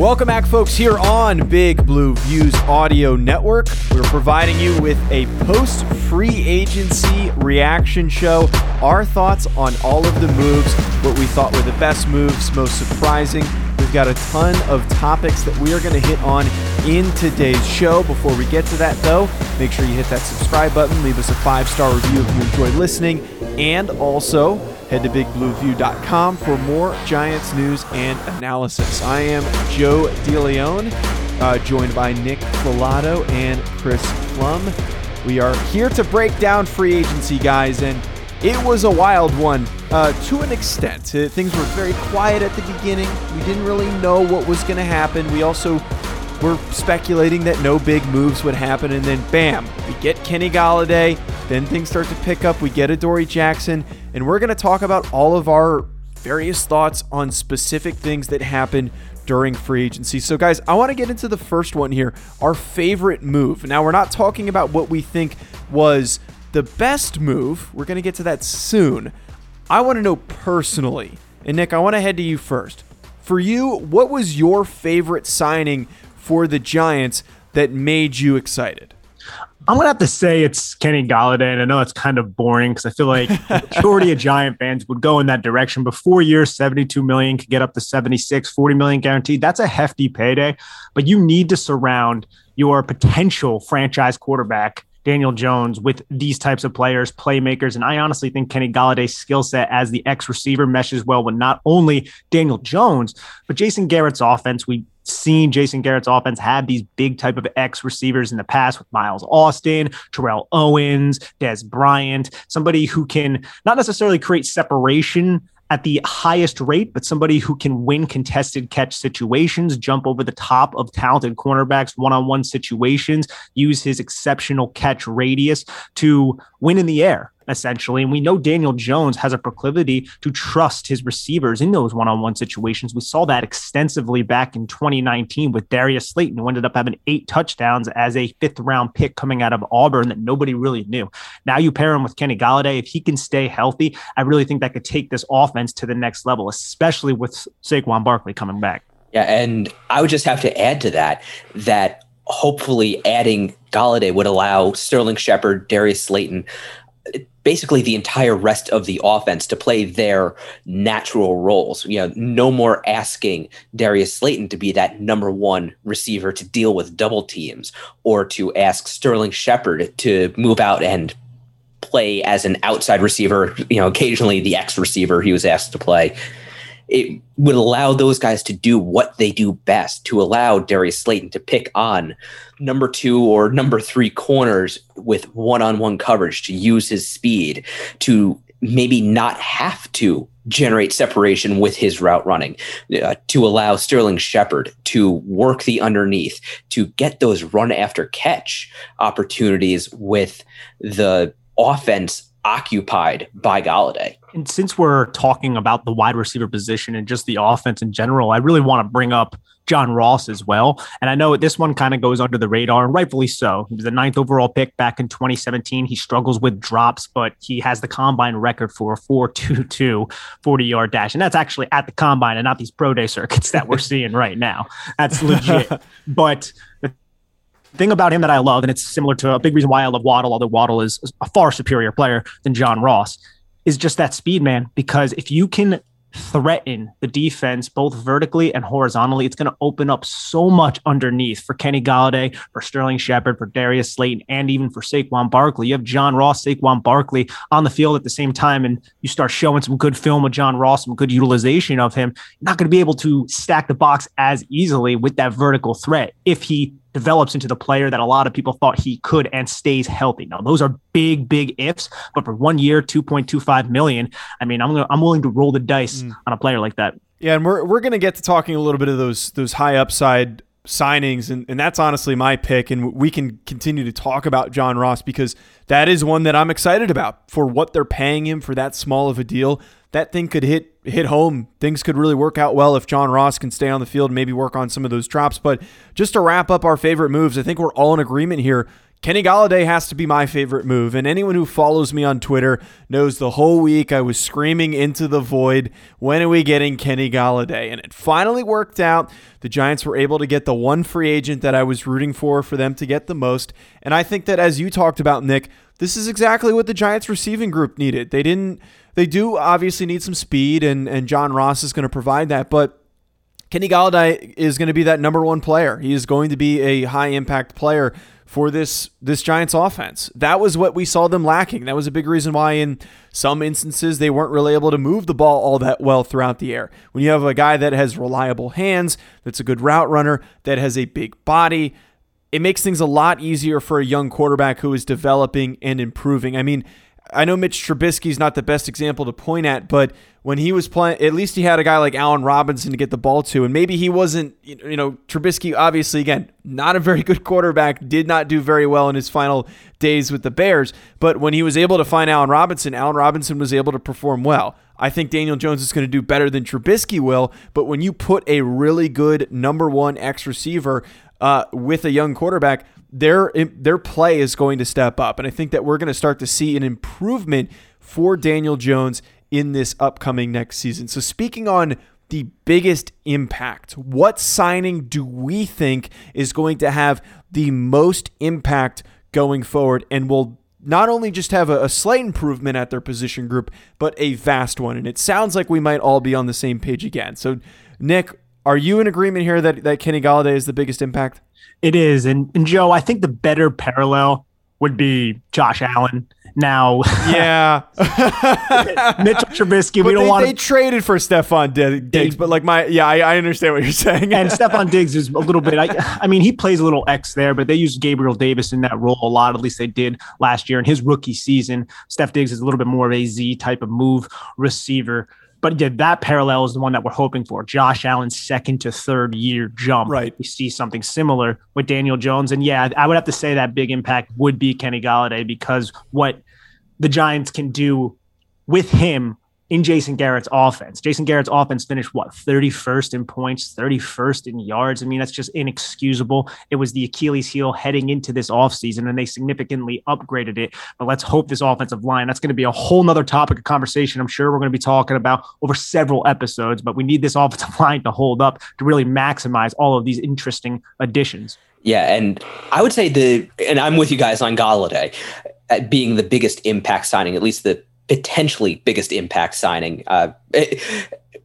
Welcome back, folks, here on Big Blue Views Audio Network. We're providing you with a post free agency reaction show. Our thoughts on all of the moves, what we thought were the best moves, most surprising. We've got a ton of topics that we are going to hit on in today's show. Before we get to that, though, make sure you hit that subscribe button, leave us a five star review if you enjoyed listening, and also Head to bigblueview.com for more Giants news and analysis. I am Joe DeLeon, uh, joined by Nick Falato and Chris Plum. We are here to break down free agency, guys, and it was a wild one uh, to an extent. Uh, things were very quiet at the beginning. We didn't really know what was going to happen. We also were speculating that no big moves would happen, and then bam, we get Kenny Golladay. Then things start to pick up. We get Adoree Jackson, and we're going to talk about all of our various thoughts on specific things that happen during free agency. So, guys, I want to get into the first one here our favorite move. Now, we're not talking about what we think was the best move. We're going to get to that soon. I want to know personally, and Nick, I want to head to you first. For you, what was your favorite signing for the Giants that made you excited? I'm gonna have to say it's Kenny Golladay, and I know it's kind of boring because I feel like the majority of Giant fans would go in that direction. But four years, 72 million could get up to 76, 40 million guaranteed. That's a hefty payday, but you need to surround your potential franchise quarterback Daniel Jones with these types of players, playmakers. And I honestly think Kenny Golladay's skill set as the X receiver meshes well with not only Daniel Jones, but Jason Garrett's offense. We seen Jason Garrett's offense have these big type of X receivers in the past with Miles Austin, Terrell Owens, Dez Bryant, somebody who can not necessarily create separation at the highest rate, but somebody who can win contested catch situations, jump over the top of talented cornerbacks, one on one situations, use his exceptional catch radius to win in the air essentially. And we know Daniel Jones has a proclivity to trust his receivers in those one on one situations. We saw that extensively back in 2019 with Darius Slayton, who ended up having eight touchdowns as a fifth round pick coming out of Auburn that nobody really knew. Now you pair him with Kenny Golladay. If he can stay healthy, I really think that could take this offense to the next level, especially with Saquon Barkley coming back. Yeah, and I would just have to add to that that hopefully adding Golladay would allow Sterling Shepard, Darius Slayton, basically the entire rest of the offense to play their natural roles. You know, no more asking Darius Slayton to be that number one receiver to deal with double teams or to ask Sterling Shepard to move out and play as an outside receiver, you know, occasionally the X receiver he was asked to play it would allow those guys to do what they do best, to allow Darius Slayton to pick on number two or number three corners with one on one coverage, to use his speed, to maybe not have to generate separation with his route running, uh, to allow Sterling Shepard to work the underneath, to get those run after catch opportunities with the offense occupied by Golladay. And since we're talking about the wide receiver position and just the offense in general, I really want to bring up John Ross as well. And I know this one kind of goes under the radar, and rightfully so. He was the ninth overall pick back in 2017. He struggles with drops, but he has the combine record for a 4.22 40 yard dash. And that's actually at the combine and not these pro day circuits that we're seeing right now. That's legit. but the thing about him that I love, and it's similar to a big reason why I love Waddle, although Waddle is a far superior player than John Ross, is just that speed, man. Because if you can threaten the defense both vertically and horizontally, it's going to open up so much underneath for Kenny Golladay, for Sterling Shepard, for Darius Slayton, and even for Saquon Barkley. You have John Ross, Saquon Barkley on the field at the same time, and you start showing some good film of John Ross, some good utilization of him. You're not going to be able to stack the box as easily with that vertical threat if he develops into the player that a lot of people thought he could and stays healthy. Now, those are big, big ifs, but for one year, 2.25 million, I mean, I'm gonna, I'm willing to roll the dice mm. on a player like that. Yeah, and we're we're gonna get to talking a little bit of those those high upside signings, and, and that's honestly my pick. And we can continue to talk about John Ross because that is one that I'm excited about for what they're paying him for that small of a deal. That thing could hit hit home. Things could really work out well if John Ross can stay on the field, and maybe work on some of those drops. But just to wrap up our favorite moves, I think we're all in agreement here. Kenny Golladay has to be my favorite move. And anyone who follows me on Twitter knows the whole week I was screaming into the void, when are we getting Kenny Golladay? And it finally worked out. The Giants were able to get the one free agent that I was rooting for for them to get the most. And I think that as you talked about, Nick, this is exactly what the Giants receiving group needed. They didn't they do obviously need some speed, and, and John Ross is going to provide that. But Kenny Golladay is going to be that number one player. He is going to be a high impact player for this this Giants offense. That was what we saw them lacking. That was a big reason why in some instances they weren't really able to move the ball all that well throughout the air. When you have a guy that has reliable hands, that's a good route runner, that has a big body, it makes things a lot easier for a young quarterback who is developing and improving. I mean, I know Mitch Trubisky's not the best example to point at, but when he was playing, at least he had a guy like Allen Robinson to get the ball to, and maybe he wasn't, you know, Trubisky obviously again not a very good quarterback, did not do very well in his final days with the Bears, but when he was able to find Allen Robinson, Allen Robinson was able to perform well. I think Daniel Jones is going to do better than Trubisky will, but when you put a really good number one X receiver uh, with a young quarterback, their their play is going to step up, and I think that we're going to start to see an improvement for Daniel Jones in this upcoming next season. So speaking on the biggest impact, what signing do we think is going to have the most impact going forward and will not only just have a, a, slight improvement at their position group, but a vast one. And it sounds like we might all be on the same page again. So, Nick, are you in agreement here that, that Kenny Golladay is the biggest impact? It is. And, and Joe, I think the better parallel would be Josh Allen. Now, yeah, Mitchell Trubisky. We don't want. They traded for Stefon Diggs, but like my, yeah, I, I, understand what you're saying. and Stefon Diggs is a little bit. I, I mean, he plays a little X there, but they use Gabriel Davis in that role a lot. At least they did last year in his rookie season. Steph Diggs is a little bit more of a Z type of move receiver. But yeah, that parallel is the one that we're hoping for. Josh Allen's second to third year jump. Right. We see something similar with Daniel Jones. And yeah, I would have to say that big impact would be Kenny Golladay because what the Giants can do with him in Jason Garrett's offense. Jason Garrett's offense finished what 31st in points, 31st in yards. I mean, that's just inexcusable. It was the Achilles heel heading into this offseason, and they significantly upgraded it. But let's hope this offensive line, that's going to be a whole nother topic of conversation. I'm sure we're going to be talking about over several episodes, but we need this offensive line to hold up to really maximize all of these interesting additions. Yeah, and I would say the and I'm with you guys on Golladay uh, being the biggest impact signing, at least the potentially biggest impact signing. Uh,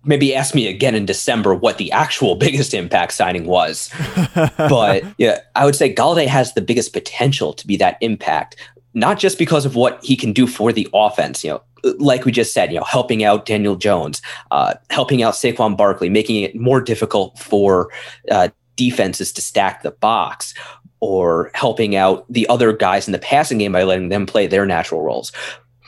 maybe ask me again in December what the actual biggest impact signing was. but yeah, I would say Golladay has the biggest potential to be that impact, not just because of what he can do for the offense. You know, like we just said, you know, helping out Daniel Jones, uh, helping out Saquon Barkley, making it more difficult for uh, defenses to stack the box or helping out the other guys in the passing game by letting them play their natural roles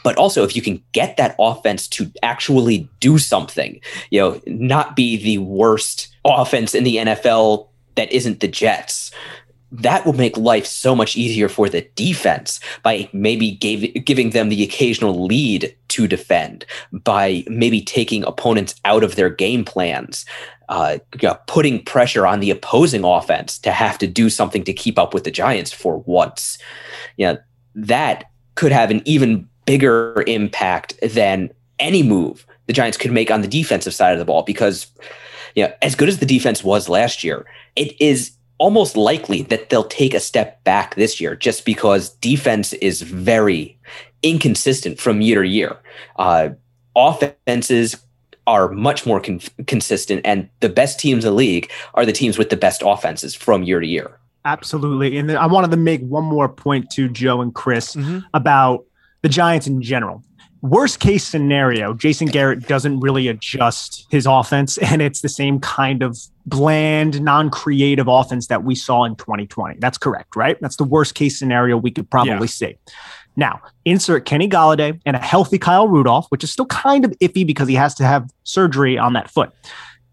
but also if you can get that offense to actually do something, you know, not be the worst offense in the NFL that isn't the Jets. That will make life so much easier for the defense by maybe gave, giving them the occasional lead to defend, by maybe taking opponents out of their game plans, uh, you know, putting pressure on the opposing offense to have to do something to keep up with the Giants for once. You know, that could have an even bigger impact than any move the Giants could make on the defensive side of the ball because you know, as good as the defense was last year, it is almost likely that they'll take a step back this year just because defense is very inconsistent from year to year. Uh, offenses are much more con- consistent, and the best teams in the league are the teams with the best offenses from year to year. Absolutely. And I wanted to make one more point to Joe and Chris mm-hmm. about the Giants in general. Worst case scenario, Jason Garrett doesn't really adjust his offense, and it's the same kind of bland, non creative offense that we saw in 2020. That's correct, right? That's the worst case scenario we could probably yeah. see. Now, insert Kenny Golladay and a healthy Kyle Rudolph, which is still kind of iffy because he has to have surgery on that foot.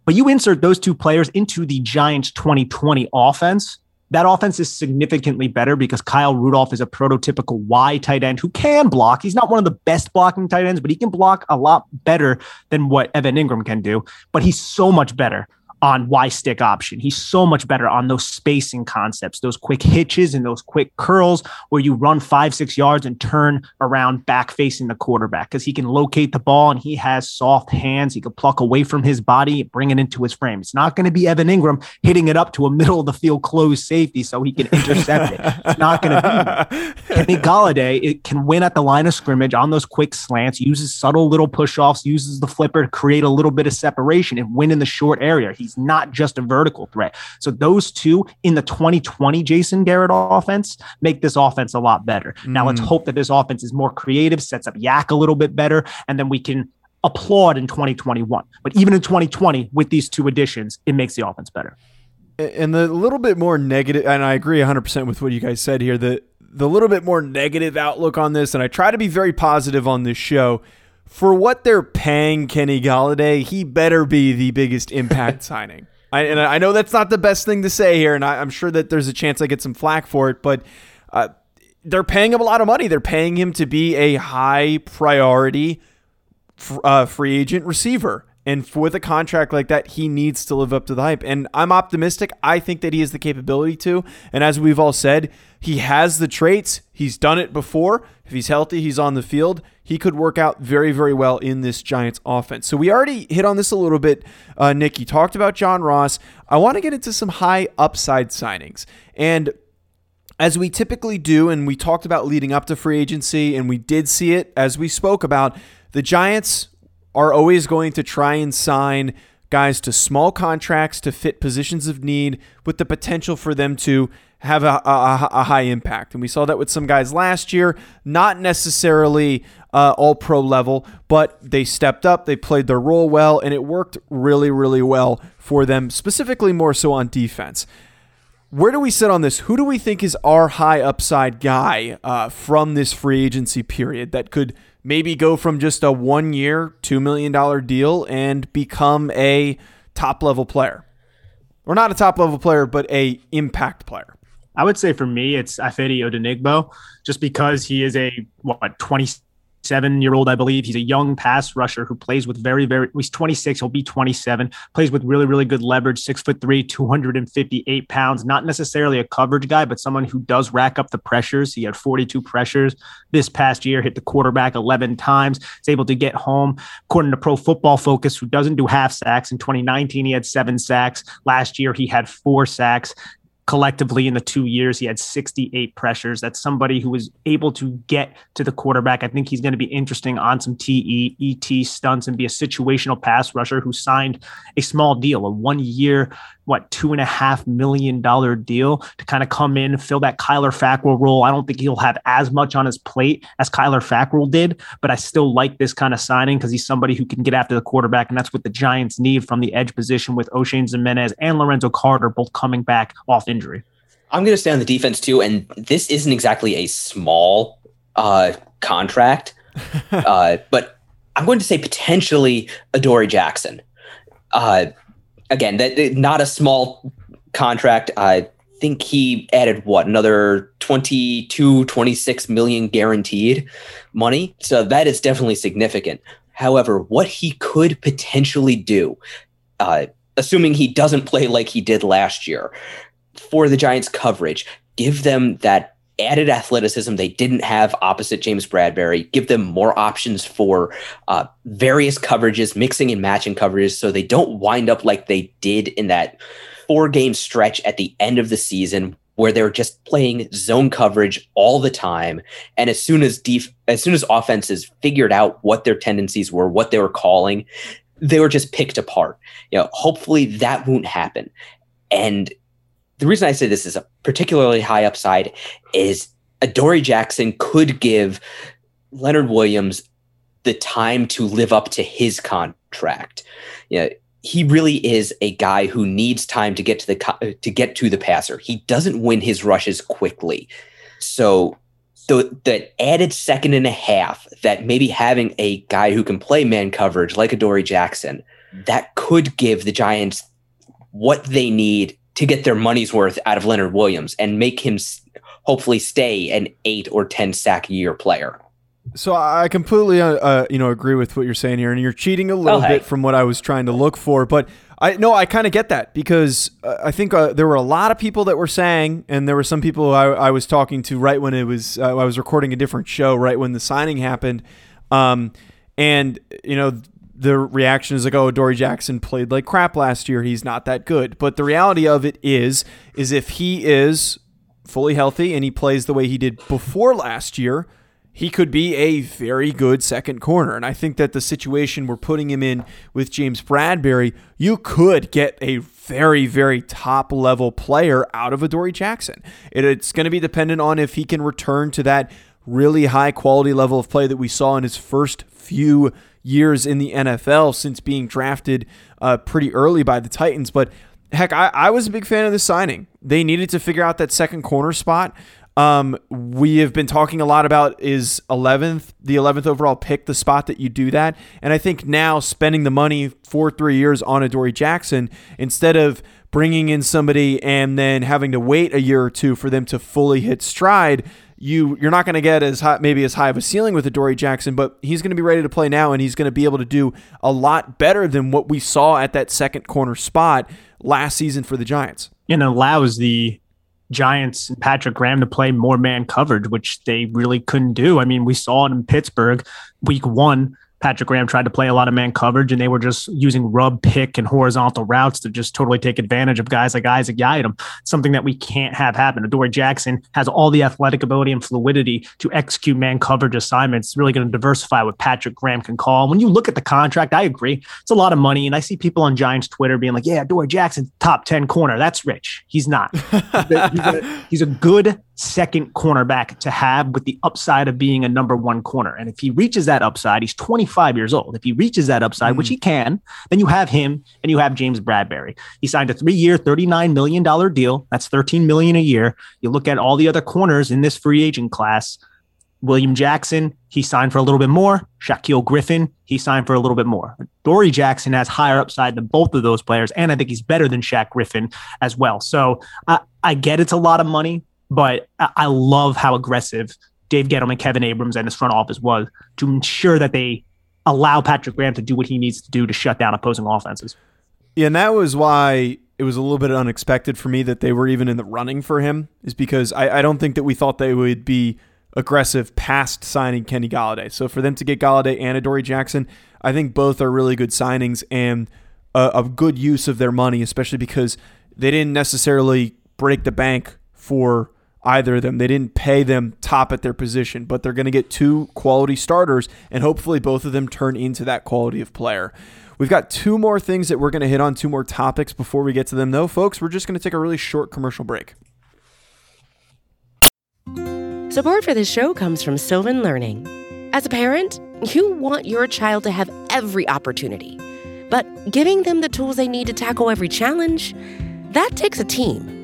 But you insert those two players into the Giants 2020 offense, that offense is significantly better because Kyle Rudolph is a prototypical Y tight end who can block. He's not one of the best blocking tight ends, but he can block a lot better than what Evan Engram can do. But he's so much better on Y stick option. He's so much better on those spacing concepts, those quick hitches and those quick curls where you run five, six yards and turn around back facing the quarterback because he can locate the ball and he has soft hands. He can pluck away from his body, bring it into his frame. It's not going to be Evan Engram hitting it up to a middle of the field closed safety so he can intercept it. It's not going to be. Kenny Golladay it can win at the line of scrimmage on those quick slants, uses subtle little push offs, uses the flipper to create a little bit of separation and win in the short area. He's He's not just a vertical threat. So those two in the 2020 Jason Garrett offense make this offense a lot better. Mm. Now let's mm. hope that this offense is more creative, sets up YAC a little bit better, and then we can applaud in 2021. But even in 2020, with these two additions, it makes the offense better. And the little bit more negative, and I agree 100% with what you guys said here, the, the little bit more negative outlook on this, and I try to be very positive on this show for what they're paying Kenny Golladay, he better be the biggest impact signing. I, and I know that's not the best thing to say here, and I, am sure that there's a chance I get some flack for it, but uh, they're paying him a lot of money. They're paying him to be a high priority uh, free agent receiver. And with a contract like that, he needs to live up to the hype. And I'm optimistic. I think that he has the capability to. And as we've all said, he has the traits. He's done it before. If he's healthy, he's on the field. He could work out very, very well in this Giants offense. So we already hit on this a little bit, uh, Nick. You talked about John Ross. I want to get into some high upside signings. And as we typically do, and we talked about leading up to free agency, and we did see it as we spoke about, the Giants are always going to try and sign guys to small contracts to fit positions of need with the potential for them to have a, a, a, high impact. And we saw that with some guys last year, not necessarily uh, all pro level, but they stepped up, they played their role well, and it worked really, really well for them, specifically more so on defense. Where do we sit on this? Who do we think is our high upside guy uh, from this free agency period that could maybe go from just a one year, $2 million deal and become a top level player? Or not a top level player, but a impact player. I would say for me, it's Ifeadi Odenigbo, just because he is a what 20 seven year old, I believe. He's a young pass rusher who plays with very, very, he's 26, he'll be 27, plays with really, really good leverage, six foot three, 258 pounds, not necessarily a coverage guy, but someone who does rack up the pressures. He had 42 pressures this past year, hit the quarterback 11 times, is able to get home. According to Pro Football Focus, who doesn't do half sacks, in 2019, he had seven sacks. Last year, he had four sacks collectively in the two years he had 68 pressures. That's somebody who was able to get to the quarterback. I think he's going to be interesting on some te et stunts and be a situational pass rusher who signed a small deal a one year what two and a half million dollar deal to kind of come in fill that Kyler Fackrell role. I don't think he'll have as much on his plate as Kyler Fackrell did, but I still like this kind of signing because he's somebody who can get after the quarterback, and that's what the Giants need from the edge position with Oshane Ximines and Lorenzo Carter both coming back off injury. I'm going to stay on the defense too, and this isn't exactly a small uh, contract, uh, but I'm going to say potentially Adoree Jackson. Uh, again, that not a small contract. I think he added what another 22, 26 million guaranteed money. So that is definitely significant. However, what he could potentially do, uh, assuming he doesn't play like he did last year, for the Giants' coverage, give them that added athleticism they didn't have opposite James Bradberry, give them more options for uh, various coverages, mixing and matching coverages, so they don't wind up like they did in that four game stretch at the end of the season where they're just playing zone coverage all the time. And as soon as def- as soon as offenses figured out what their tendencies were, what they were calling, they were just picked apart. You know, hopefully that won't happen. And the reason I say this is a particularly high upside is Adoree Jackson could give Leonard Williams the time to live up to his contract. You know, he really is a guy who needs time to get to the uh, to get to the passer. He doesn't win his rushes quickly. So the the added second and a half that maybe having a guy who can play man coverage like Adoree Jackson that could give the Giants what they need to get their money's worth out of Leonard Williams and make him hopefully stay an eight or ten sack a year player. So I completely, uh, uh, you know, agree with what you're saying here, and you're cheating a little oh, bit from what I was trying to look for. But I no, I kind of get that because uh, I think uh, there were a lot of people that were saying, and there were some people I, I was talking to right when it was uh, I was recording a different show right when the signing happened, um, and you know the reaction is like, oh, Adoree Jackson played like crap last year. He's not that good. But the reality of it is, is if he is fully healthy and he plays the way he did before last year he could be a very good second corner. And I think that the situation we're putting him in with James Bradberry, you could get a very, very top level player out of Adoree Jackson. It, it's going to be dependent on if he can return to that really high quality level of play that we saw in his first few years in the NFL since being drafted uh, pretty early by the Titans. But heck, I, I was a big fan of the signing. They needed to figure out that second corner spot. Um, we have been talking a lot about is 11th, the 11th overall pick, the spot that you do that. And I think now spending the money for three years on Adoree Jackson instead of bringing in somebody and then having to wait a year or two for them to fully hit stride. You you're not going to get as high, maybe as high of a ceiling with a Dory Jackson, but he's going to be ready to play now, and he's going to be able to do a lot better than what we saw at that second corner spot last season for the Giants. And allows the Giants and Patrick Graham to play more man coverage, which they really couldn't do. I mean, we saw it in Pittsburgh week one. Patrick Graham tried to play a lot of man coverage, and they were just using rub, pick, and horizontal routes to just totally take advantage of guys like Isaac Yiadom. Something that we can't have happen. Adoree Jackson has all the athletic ability and fluidity to execute man coverage assignments. It's really going to diversify what Patrick Graham can call. When you look at the contract, I agree. It's a lot of money, and I see people on Giants Twitter being like, "Yeah, Adoree Jackson, top ten corner. That's rich." He's not. he's, a, he's, a, he's a good second cornerback to have with the upside of being a number one corner. And if he reaches that upside, he's 25 years old. If he reaches that upside, mm. which he can, then you have him and you have James Bradberry. He signed a three-year, $39 million deal. That's 13 million a year. You look at all the other corners in this free agent class. William Jackson, he signed for a little bit more. Shaquill Griffin, he signed for a little bit more. Adoree Jackson has higher upside than both of those players, and I think he's better than Shaq Griffin as well. So I, I get it's a lot of money, but I love how aggressive Dave Gettleman, Kevin Abrams, and his front office was to ensure that they allow Patrick Graham to do what he needs to do to shut down opposing offenses. Yeah, and that was why it was a little bit unexpected for me that they were even in the running for him, is because I, I don't think that we thought they would be aggressive past signing Kenny Golladay. So for them to get Golladay and Adoree Jackson, I think both are really good signings and a, a good use of their money, especially because they didn't necessarily break the bank for either of them. They didn't pay them top at their position, but they're going to get two quality starters, and hopefully both of them turn into that quality of player. We've got two more things that we're going to hit on, two more topics before we get to them, though, folks. We're just going to take a really short commercial break. Support for this show comes from Sylvan Learning. As a parent, you want your child to have every opportunity, but giving them the tools they need to tackle every challenge, that takes a team.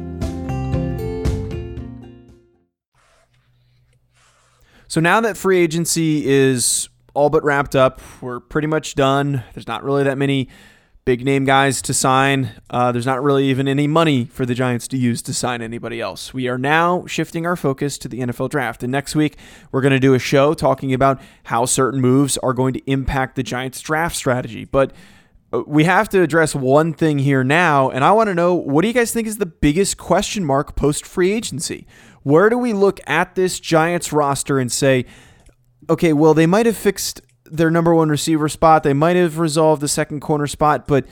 So now that free agency is all but wrapped up, we're pretty much done. There's not really that many big name guys to sign. Uh, there's not really even any money for the Giants to use to sign anybody else. We are now shifting our focus to the NFL draft. And next week, we're going to do a show talking about how certain moves are going to impact the Giants' draft strategy. But uh, we have to address one thing here now, and I want to know what do you guys think is the biggest question mark post free agency? Where do we look at this Giants roster and say, okay, well, they might have fixed their number one receiver spot, they might have resolved the second corner spot, but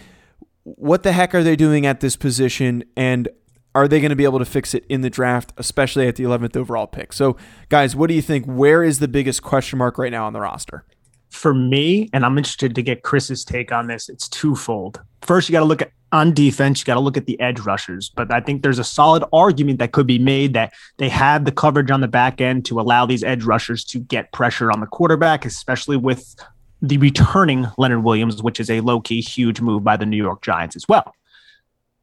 what the heck are they doing at this position? And are they going to be able to fix it in the draft, especially at the 11th overall pick? So, guys, what do you think? Where is the biggest question mark right now on the roster? For me, and I'm interested to get Chris's take on this, it's twofold. First, you got to look at on defense, you got to look at the edge rushers. But I think there's a solid argument that could be made that they have the coverage on the back end to allow these edge rushers to get pressure on the quarterback, especially with the returning Leonard Williams, which is a low key huge move by the New York Giants as well.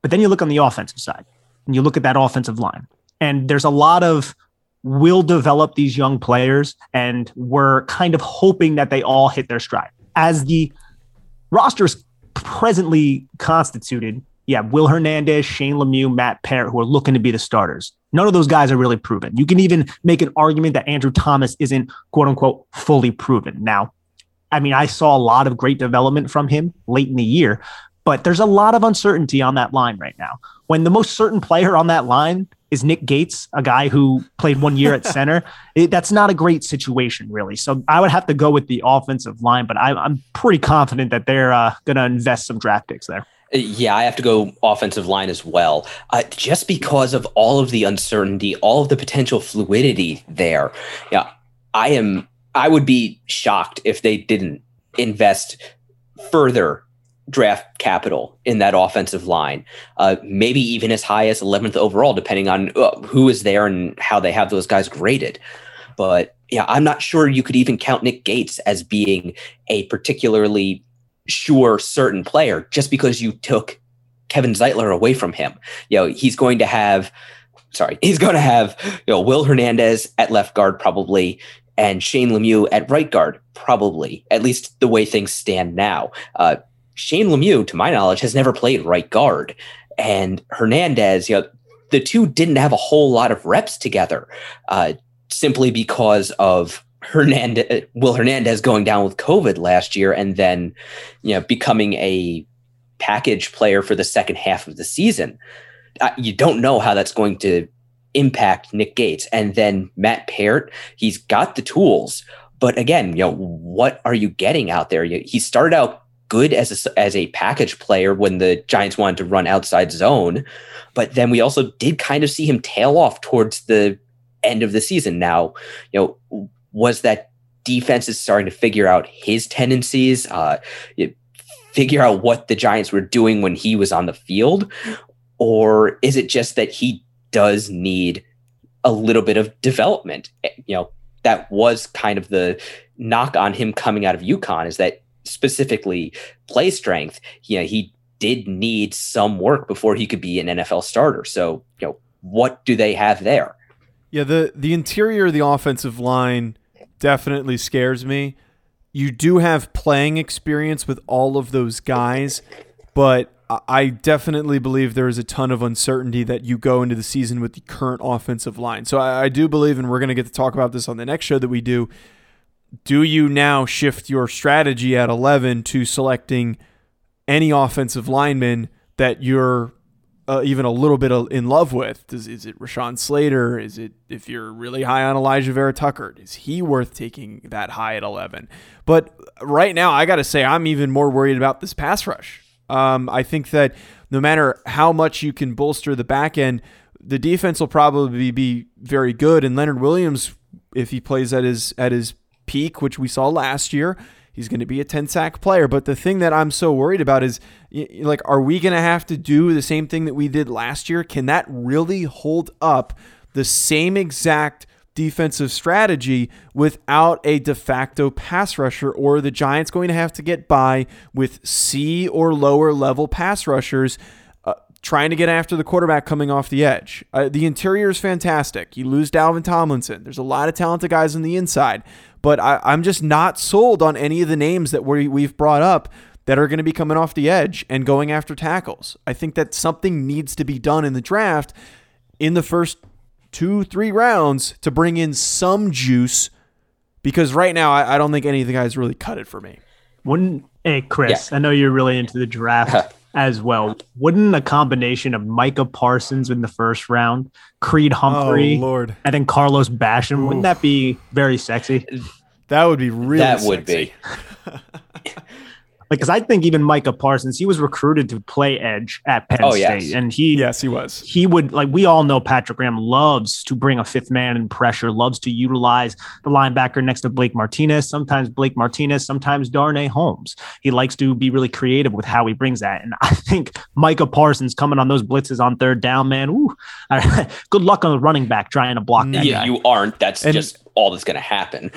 But then you look on the offensive side and you look at that offensive line, and there's a lot of will develop these young players, and we're kind of hoping that they all hit their stride. As the roster is presently constituted, yeah, Will Hernandez, Shane Lemieux, Matt Peart, who are looking to be the starters. None of those guys are really proven. You can even make an argument that Andrew Thomas isn't quote unquote fully proven. Now, I mean, I saw a lot of great development from him late in the year, but there's a lot of uncertainty on that line right now. When the most certain player on that line is Nick Gates, a guy who played one year at center. It, that's not a great situation, really. So I would have to go with the offensive line, but I, am pretty confident that they're uh, going to invest some draft picks there. Uh, yeah, I have to go offensive line as well. Uh, just because of all of the uncertainty, all of the potential fluidity there. Yeah, I am. I would be shocked if they didn't invest further draft capital in that offensive line, uh, maybe even as high as 11th overall, depending on uh, who is there and how they have those guys graded. But yeah, I'm not sure you could even count Nick Gates as being a particularly sure, certain player just because you took Kevin Zeitler away from him. You know, he's going to have, sorry, he's going to have, you know, Will Hernandez at left guard probably, and Shane Lemieux at right guard probably, at least the way things stand now. Uh, Shane Lemieux, to my knowledge, has never played right guard. And Hernandez, you know, the two didn't have a whole lot of reps together uh, simply because of Hernandez, Will Hernandez going down with COVID last year and then, you know, becoming a package player for the second half of the season. Uh, you don't know how that's going to impact Nick Gates. And then Matt Peart, he's got the tools. But again, you know, what are you getting out there? He started out good as a, as a package player when the Giants wanted to run outside zone, but then we also did kind of see him tail off towards the end of the season. Now, you know, was that defense is starting to figure out his tendencies, uh, figure out what the Giants were doing when he was on the field, or is it just that he does need a little bit of development? Eh, you know, that was kind of the knock on him coming out of UConn is that specifically play strength, you know, he did need some work before he could be an NFL starter. So, you know, what do they have there? Yeah, the the interior of the offensive line definitely scares me. You do have playing experience with all of those guys, but I definitely believe there is a ton of uncertainty that you go into the season with the current offensive line. So I, I do believe, and we're going to get to talk about this on the next show that we do, do you now shift your strategy at 11 to selecting any offensive lineman that you're uh, even a little bit in love with? Does, is it Rashawn Slater? Is it if you're really high on Alijah Vera-Tucker? Is he worth taking that high at 11? But right now, I got to say, I'm even more worried about this pass rush. Um, I think that no matter how much you can bolster the back end, the defense will probably be very good. And Leonard Williams, if he plays at his at his peak, which we saw last year. He's going to be a 10 sack player. But the thing that I'm so worried about is like, are we going to have to do the same thing that we did last year? Can that really hold up the same exact defensive strategy without a de facto pass rusher? Or the Giants going to have to get by with C or lower level pass rushers? Trying to get after the quarterback coming off the edge. Uh, the interior is fantastic. You lose Dalvin Tomlinson. There's a lot of talented guys on the inside, but I, am just not sold on any of the names that we, we've brought up that are going to be coming off the edge and going after tackles. I think that something needs to be done in the draft in the first two, three rounds to bring in some juice because right now I, I don't think any of the guys really cut it for me. Wouldn't hey Chris? Yeah. I know you're really into the draft as well. Wouldn't a combination of Micah Parsons in the first round, Creed oh, Humphrey, oh, Lord. and then Carlos Basham, wouldn't that be very sexy? That would be really. That sexy. would be. because I think even Micah Parsons, he was recruited to play edge at Penn oh, State, yes. and he yes he was. He would like we all know Patrick Graham loves to bring a fifth man in pressure, loves to utilize the linebacker next to Blake Martinez. Sometimes Blake Martinez, sometimes Darnay Holmes. He likes to be really creative with how he brings that, and I think Micah Parsons coming on those blitzes on third down, man. Ooh, good luck on the running back trying to block that. Yeah, guy. you aren't. That's and, just all that's going to happen.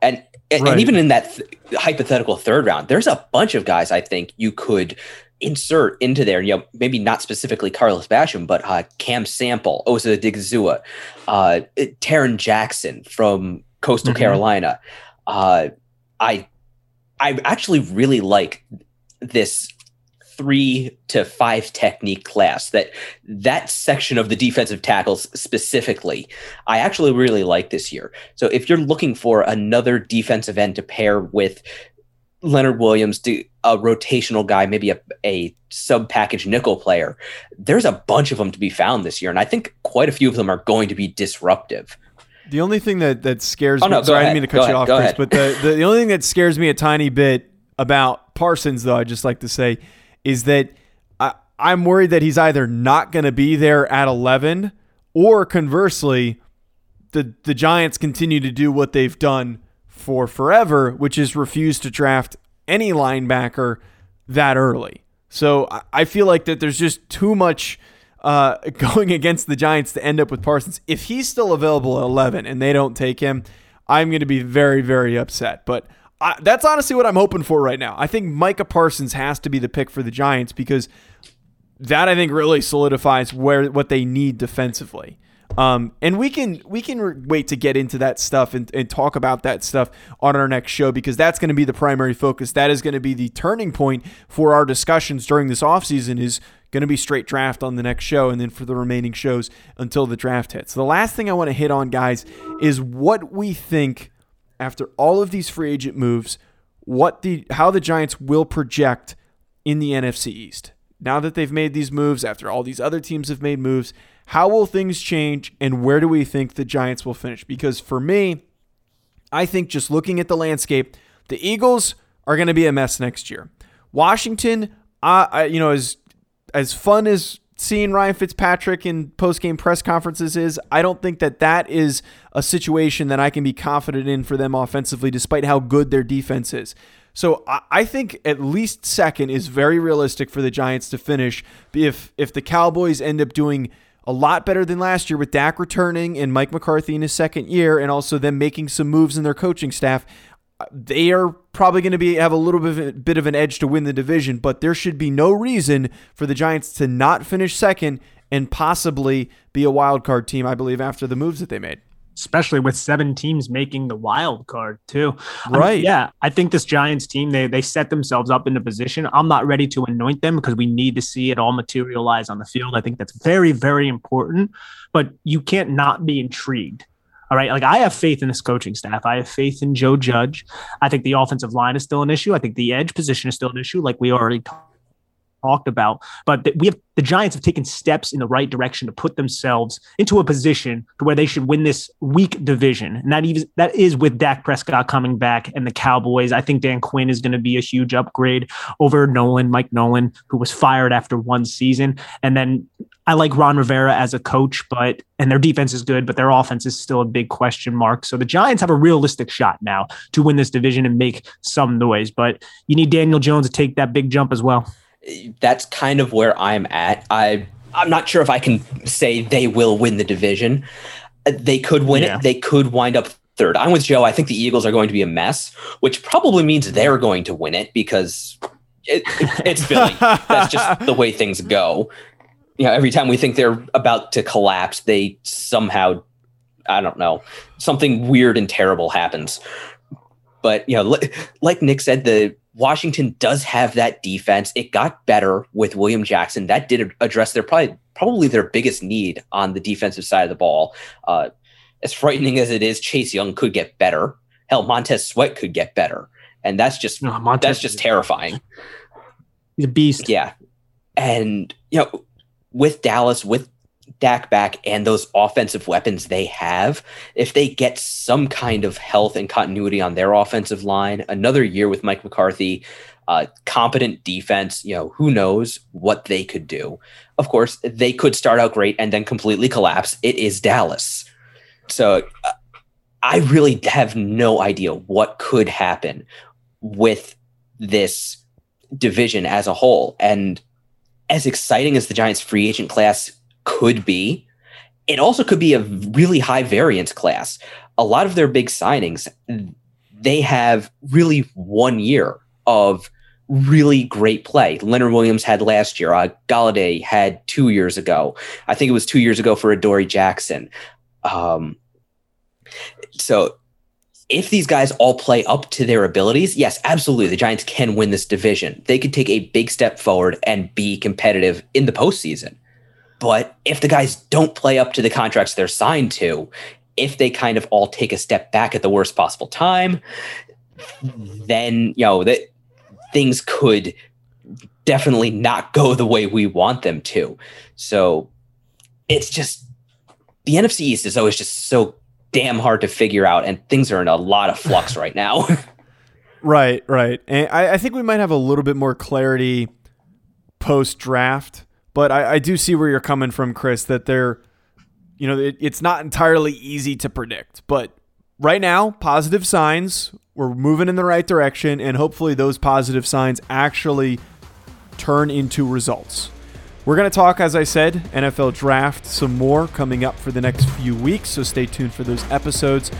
And and, Right. and even in that th- hypothetical third round, there's a bunch of guys I think you could insert into there. You know, maybe not specifically Carlos Basham, but uh, Cam Sample, Osa Odighizuwa, uh, Tarron Jackson from Coastal Mhm. Carolina. Uh, I I actually really like this three to five technique class that that section of the defensive tackles specifically i actually really like this year so if you're looking for another defensive end to pair with leonard williams to a rotational guy maybe a, a sub package nickel player there's a bunch of them to be found this year and i think quite a few of them are going to be disruptive The only thing that that scares Oh, me. no, go sorry, I ahead. didn't mean to Go cut you ahead. off, Go Chris. ahead. But the, the the only thing that scares me a tiny bit about Parsons, though, I just like to say, is that I, I'm worried that he's either not going to be there at 11, or conversely, the the Giants continue to do what they've done for forever, which is refuse to draft any linebacker that early. So I- feel like that there's just too much uh, going against the Giants to end up with Parsons. If he's still available at 11 and they don't take him, I'm going to be very, very upset. But I, that's honestly what I'm hoping for right now. I think Micah Parsons has to be the pick for the Giants because that I think really solidifies where what they need defensively. Um, and we can we can wait to get into that stuff and, and talk about that stuff on our next show because that's going to be the primary focus. That is going to be the turning point for our discussions during this offseason is going to be straight draft on the next show and then for the remaining shows until the draft hits. The last thing I want to hit on, guys, is what we think after all of these free agent moves, what the how the Giants will project in the NFC East. Now that they've made these moves, after all these other teams have made moves, how will things change and where do we think the Giants will finish? Because for me, I think just looking at the landscape, the Eagles are going to be a mess next year. Washington, uh, I, you know, as as fun as seeing Ryan Fitzpatrick in post game press conferences is, I don't think that that is a situation that I can be confident in for them offensively, despite how good their defense is. So I- think at least second is very realistic for the Giants to finish. If if the Cowboys end up doing a lot better than last year with Dak returning and Mike McCarthy in his second year, and also them making some moves in their coaching staff, they are probably going to be have a little bit of, a, bit of an edge to win the division. But there should be no reason for the Giants to not finish second and possibly be a wild card team. I believe after the moves that they made. especially with seven teams making the wild card too. I mean, Right. yeah, I think this Giants team they they set themselves up in a position. I'm not ready to anoint them because we need to see it all materialize on the field. I think that's very very important, but you can't not be intrigued. All right, like I have faith in this coaching staff. I have faith in Joe Judge. I think the offensive line is still an issue. I think the edge position is still an issue, like we already talked talked about. But we have the Giants have taken steps in the right direction to put themselves into a position to where they should win this weak division. And that even that is with Dak Prescott coming back and the Cowboys. I think Dan Quinn is going to be a huge upgrade over Nolan, Mike Nolan, who was fired after one season. And then I like Ron Rivera as a coach, but and their defense is good, but their offense is still a big question mark. So the Giants have a realistic shot now to win this division and make some noise. But you need Daniel Jones to take that big jump as well that's kind of where I'm at. I I'm not sure if I can say they will win the division. Uh, They could win Yeah. it. They could wind up third. I'm with Joe. I think the Eagles are going to be a mess, which probably means they're going to win it because it, it's Philly. That's just the way things go. you know, every time we think they're about to collapse, they somehow, I don't know, something weird and terrible happens. But you know, like Nick said, the Washington does have that defense. It got better with William Jackson. That did address their probably probably their biggest need on the defensive side of the ball. Uh, as frightening as it is, Chase Young could get better. Hell, Montez Sweat could get better, and that's just no, Montez, that's just terrifying. He's a beast. Yeah, and you know, with Dallas, with Dak back and those offensive weapons they have, if they get some kind of health and continuity on their offensive line, another year with Mike McCarthy, uh, competent defense, you know, who knows what they could do. Of course, they could start out great and then completely collapse. It is Dallas. So uh, I really have no idea what could happen with this division as a whole. And as exciting as the Giants free agent class could be, it also could be a really high variance class. A lot of their big signings, they have really one year of really great play. Leonard Williams had last year. Uh, Golladay had two years ago. I think it was two years ago for Adoree Jackson. Um, so if these guys all play up to their abilities, yes, absolutely, the Giants can win this division. They could take a big step forward and be competitive in the postseason. But if the guys don't play up to the contracts they're signed to, if they kind of all take a step back at the worst possible time, then you know that things could definitely not go the way we want them to. So it's just the NFC East is always just so damn hard to figure out, and things are in a lot of flux right now. right, right. And I, I, think we might have a little bit more clarity post draft, but I, I, do see where you're coming from, Chris, that they're, you know, it, it's not entirely easy to predict. But right now, positive signs. We're moving in the right direction, and hopefully those positive signs actually turn into results. We're going to talk, as I said, NFL draft some more coming up for the next few weeks, so stay tuned for those episodes.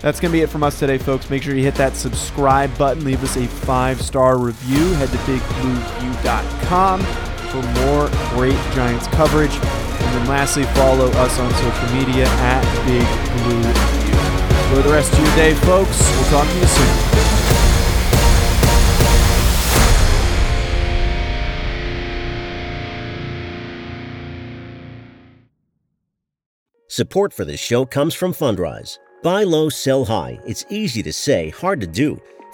That's going to be it from us today, folks. Make sure you hit that subscribe button, leave us a five star review. Head to bigblueview.com for more great Giants coverage. And then lastly, follow us on social media at Big Blue View. Enjoy the rest of your day, folks. We'll talk to you soon. Support for this show comes from Fundrise. Buy low, sell high. It's easy to say, hard to do.